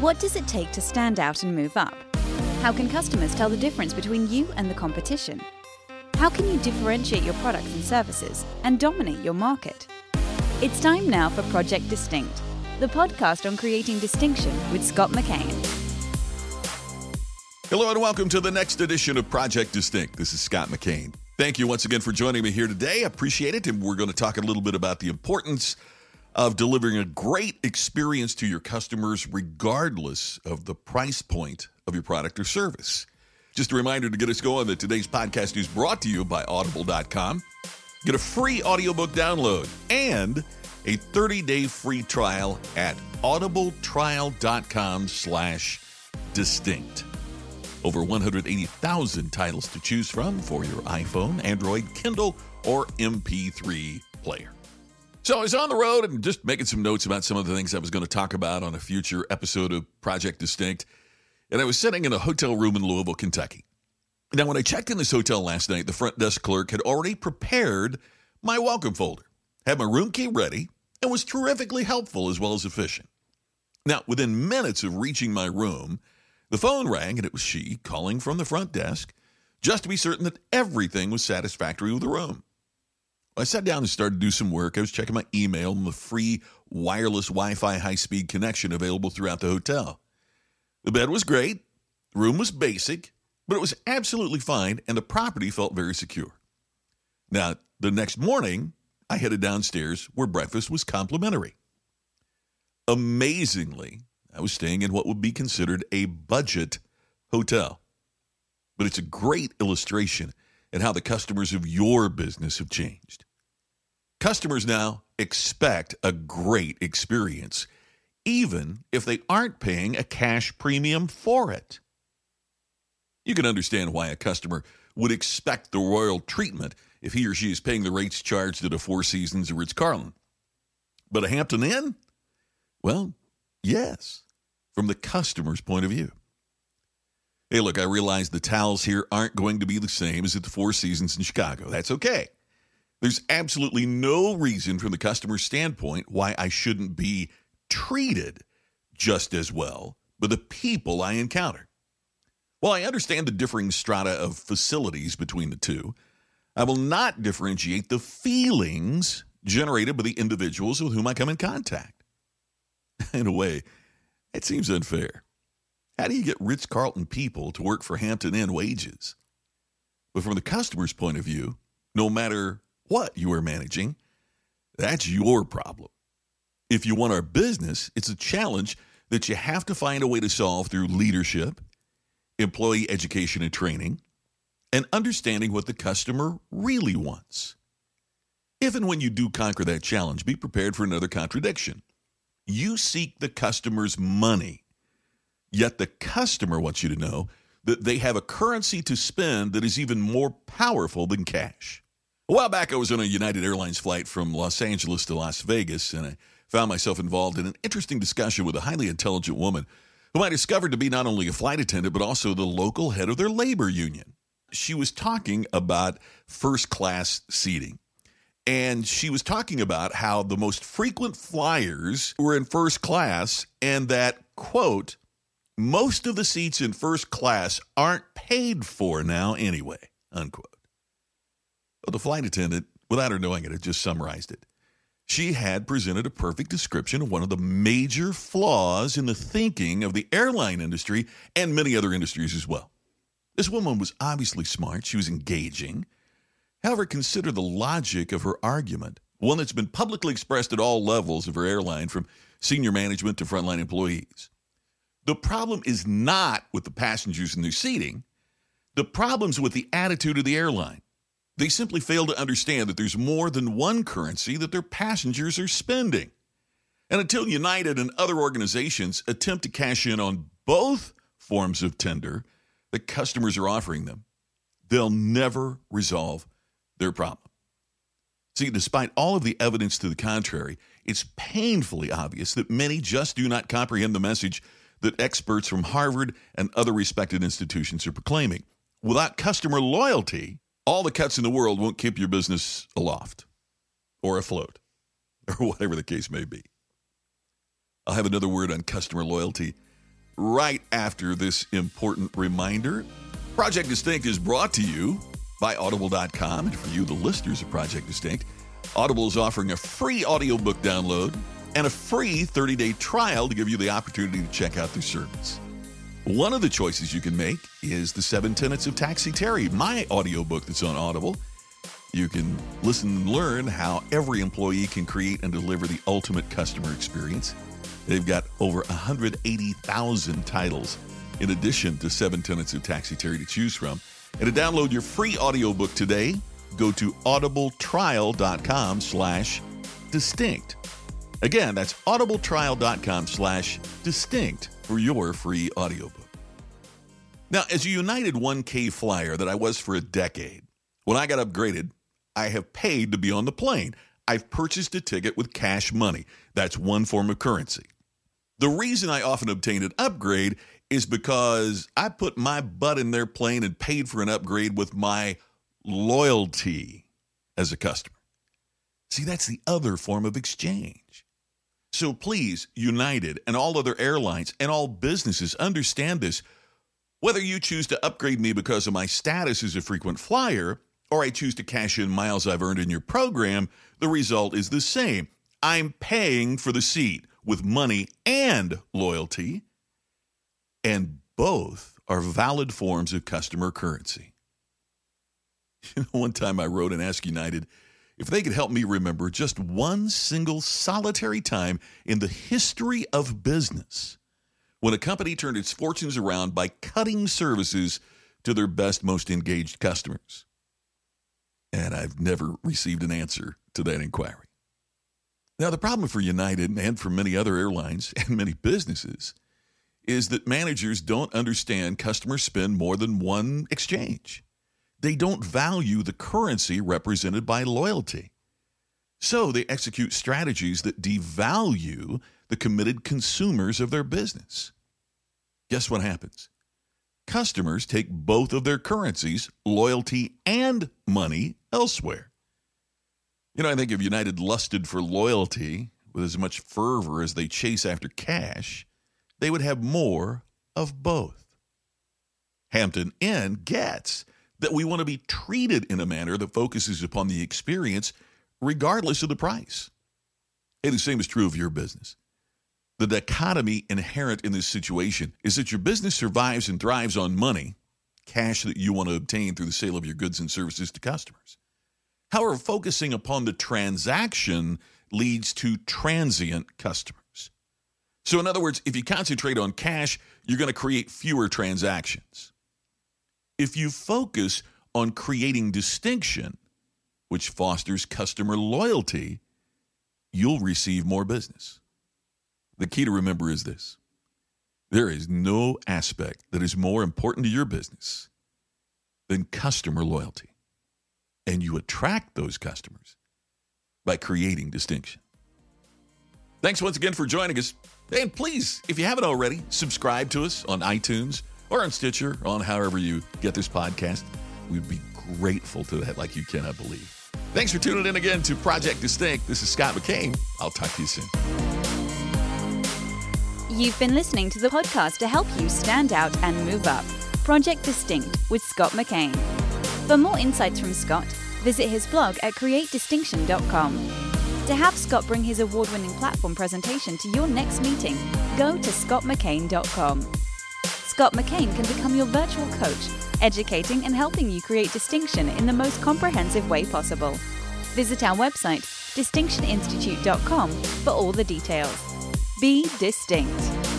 What does it take to stand out and move up? How can customers tell the difference between you and the competition? How can you differentiate your products and services and dominate your market? It's time now for Project Distinct, the podcast on creating distinction with Scott McKain. Hello and welcome to the next edition of Project Distinct. This is Scott McKain. Thank you once again for joining me here today. I appreciate it. And we're going to talk a little bit about the importance of delivering a great experience to your customers, regardless of the price point of your product or service. Just a reminder to get us going that today's podcast is brought to you by Audible.com. Get a free audiobook download and a 30-day free trial at audibletrial.com slash distinct. Over 180,000 titles to choose from for your iPhone, Android, Kindle, or MP3 player. So I was on the road and just making some notes about some of the things I was going to talk about on a future episode of Project Distinct. And I was sitting in a hotel room in Louisville, Kentucky. Now, when I checked in this hotel last night, the front desk clerk had already prepared my welcome folder, had my room key ready, and was terrifically helpful as well as efficient. Now, within minutes of reaching my room, the phone rang and it was she calling from the front desk just to be certain that everything was satisfactory with the room. I sat down and started to do some work. I was checking my email and the free wireless Wi Fi high speed connection available throughout the hotel. The bed was great, the room was basic, but it was absolutely fine, and the property felt very secure. Now, the next morning, I headed downstairs where breakfast was complimentary. Amazingly, I was staying in what would be considered a budget hotel. But it's a great illustration at how the customers of your business have changed. Customers now expect a great experience, even if they aren't paying a cash premium for it. You can understand why a customer would expect the royal treatment if he or she is paying the rates charged at a Four Seasons or Ritz Carlton. But a Hampton Inn? Well, yes, from the customer's point of view. Hey, look, I realize the towels here aren't going to be the same as at the Four Seasons in Chicago. That's okay. There's absolutely no reason from the customer's standpoint why I shouldn't be treated just as well by the people I encounter. While I understand the differing strata of facilities between the two, I will not differentiate the feelings generated by the individuals with whom I come in contact. In a way, it seems unfair. How do you get Ritz Carlton people to work for Hampton Inn wages? But from the customer's point of view, no matter what you are managing, that's your problem. If you want our business, it's a challenge that you have to find a way to solve through leadership, employee education and training, and understanding what the customer really wants. If and when you do conquer that challenge, be prepared for another contradiction. You seek the customer's money, yet the customer wants you to know that they have a currency to spend that is even more powerful than cash. A while back, I was on a United Airlines flight from Los Angeles to Las Vegas, and I found myself involved in an interesting discussion with a highly intelligent woman whom I discovered to be not only a flight attendant, but also the local head of their labor union. She was talking about first class seating. And she was talking about how the most frequent flyers were in first class, and that, quote, most of the seats in first class aren't paid for now anyway, unquote. But the flight attendant, without her knowing it, had just summarized it. She had presented a perfect description of one of the major flaws in the thinking of the airline industry and many other industries as well. This woman was obviously smart, she was engaging. However, consider the logic of her argument, one that's been publicly expressed at all levels of her airline, from senior management to frontline employees. The problem is not with the passengers and their seating, the problem's with the attitude of the airline. They simply fail to understand that there's more than one currency that their passengers are spending. And until United and other organizations attempt to cash in on both forms of tender that customers are offering them, they'll never resolve their problem. See, despite all of the evidence to the contrary, it's painfully obvious that many just do not comprehend the message that experts from Harvard and other respected institutions are proclaiming. Without customer loyalty, all the cuts in the world won't keep your business aloft or afloat or whatever the case may be. I'll have another word on customer loyalty right after this important reminder. Project Distinct is brought to you by Audible.com. And for you, the listeners of Project Distinct, Audible is offering a free audiobook download and a free 30 day trial to give you the opportunity to check out their service. One of the choices you can make is The Seven Tenets of Taxi Terry, my audiobook that's on Audible. You can listen and learn how every employee can create and deliver the ultimate customer experience. They've got over 180,000 titles in addition to Seven Tenets of Taxi Terry to choose from. And to download your free audiobook today, go to audibletrial.com slash distinct. Again, that's audibletrial.com slash distinct for your free audiobook. Now, as a United 1K flyer that I was for a decade, when I got upgraded, I have paid to be on the plane. I've purchased a ticket with cash money. That's one form of currency. The reason I often obtained an upgrade is because I put my butt in their plane and paid for an upgrade with my loyalty as a customer. See, that's the other form of exchange. So please, United and all other airlines and all businesses understand this. Whether you choose to upgrade me because of my status as a frequent flyer or I choose to cash in miles I've earned in your program, the result is the same. I'm paying for the seat with money and loyalty, and both are valid forms of customer currency. You know, one time I wrote and asked United if they could help me remember just one single solitary time in the history of business when a company turned its fortunes around by cutting services to their best, most engaged customers. And I've never received an answer to that inquiry. Now, the problem for United and for many other airlines and many businesses is that managers don't understand customers spend more than one exchange. They don't value the currency represented by loyalty. So they execute strategies that devalue the committed consumers of their business. Guess what happens? Customers take both of their currencies, loyalty and money, elsewhere. You know, I think if United lusted for loyalty with as much fervor as they chase after cash, they would have more of both. Hampton Inn gets that we want to be treated in a manner that focuses upon the experience regardless of the price. And the same is true of your business. The dichotomy inherent in this situation is that your business survives and thrives on money, cash that you want to obtain through the sale of your goods and services to customers. However, focusing upon the transaction leads to transient customers. So, in other words, if you concentrate on cash, you're going to create fewer transactions. If you focus on creating distinction, which fosters customer loyalty, you'll receive more business. The key to remember is this there is no aspect that is more important to your business than customer loyalty. And you attract those customers by creating distinction. Thanks once again for joining us. And please, if you haven't already, subscribe to us on iTunes or on Stitcher, on however you get this podcast. We'd be grateful to that like you cannot believe. Thanks for tuning in again to Project Distinct. This is Scott McKain. I'll talk to you soon. You've been listening to the podcast to help you stand out and move up. Project Distinct with Scott McKain. For more insights from Scott, visit his blog at createdistinction.com. To have Scott bring his award winning platform presentation to your next meeting, go to scottmckain.com. Scott McKain can become your virtual coach, educating and helping you create distinction in the most comprehensive way possible. Visit our website, distinctioninstitute.com, for all the details. Be distinct.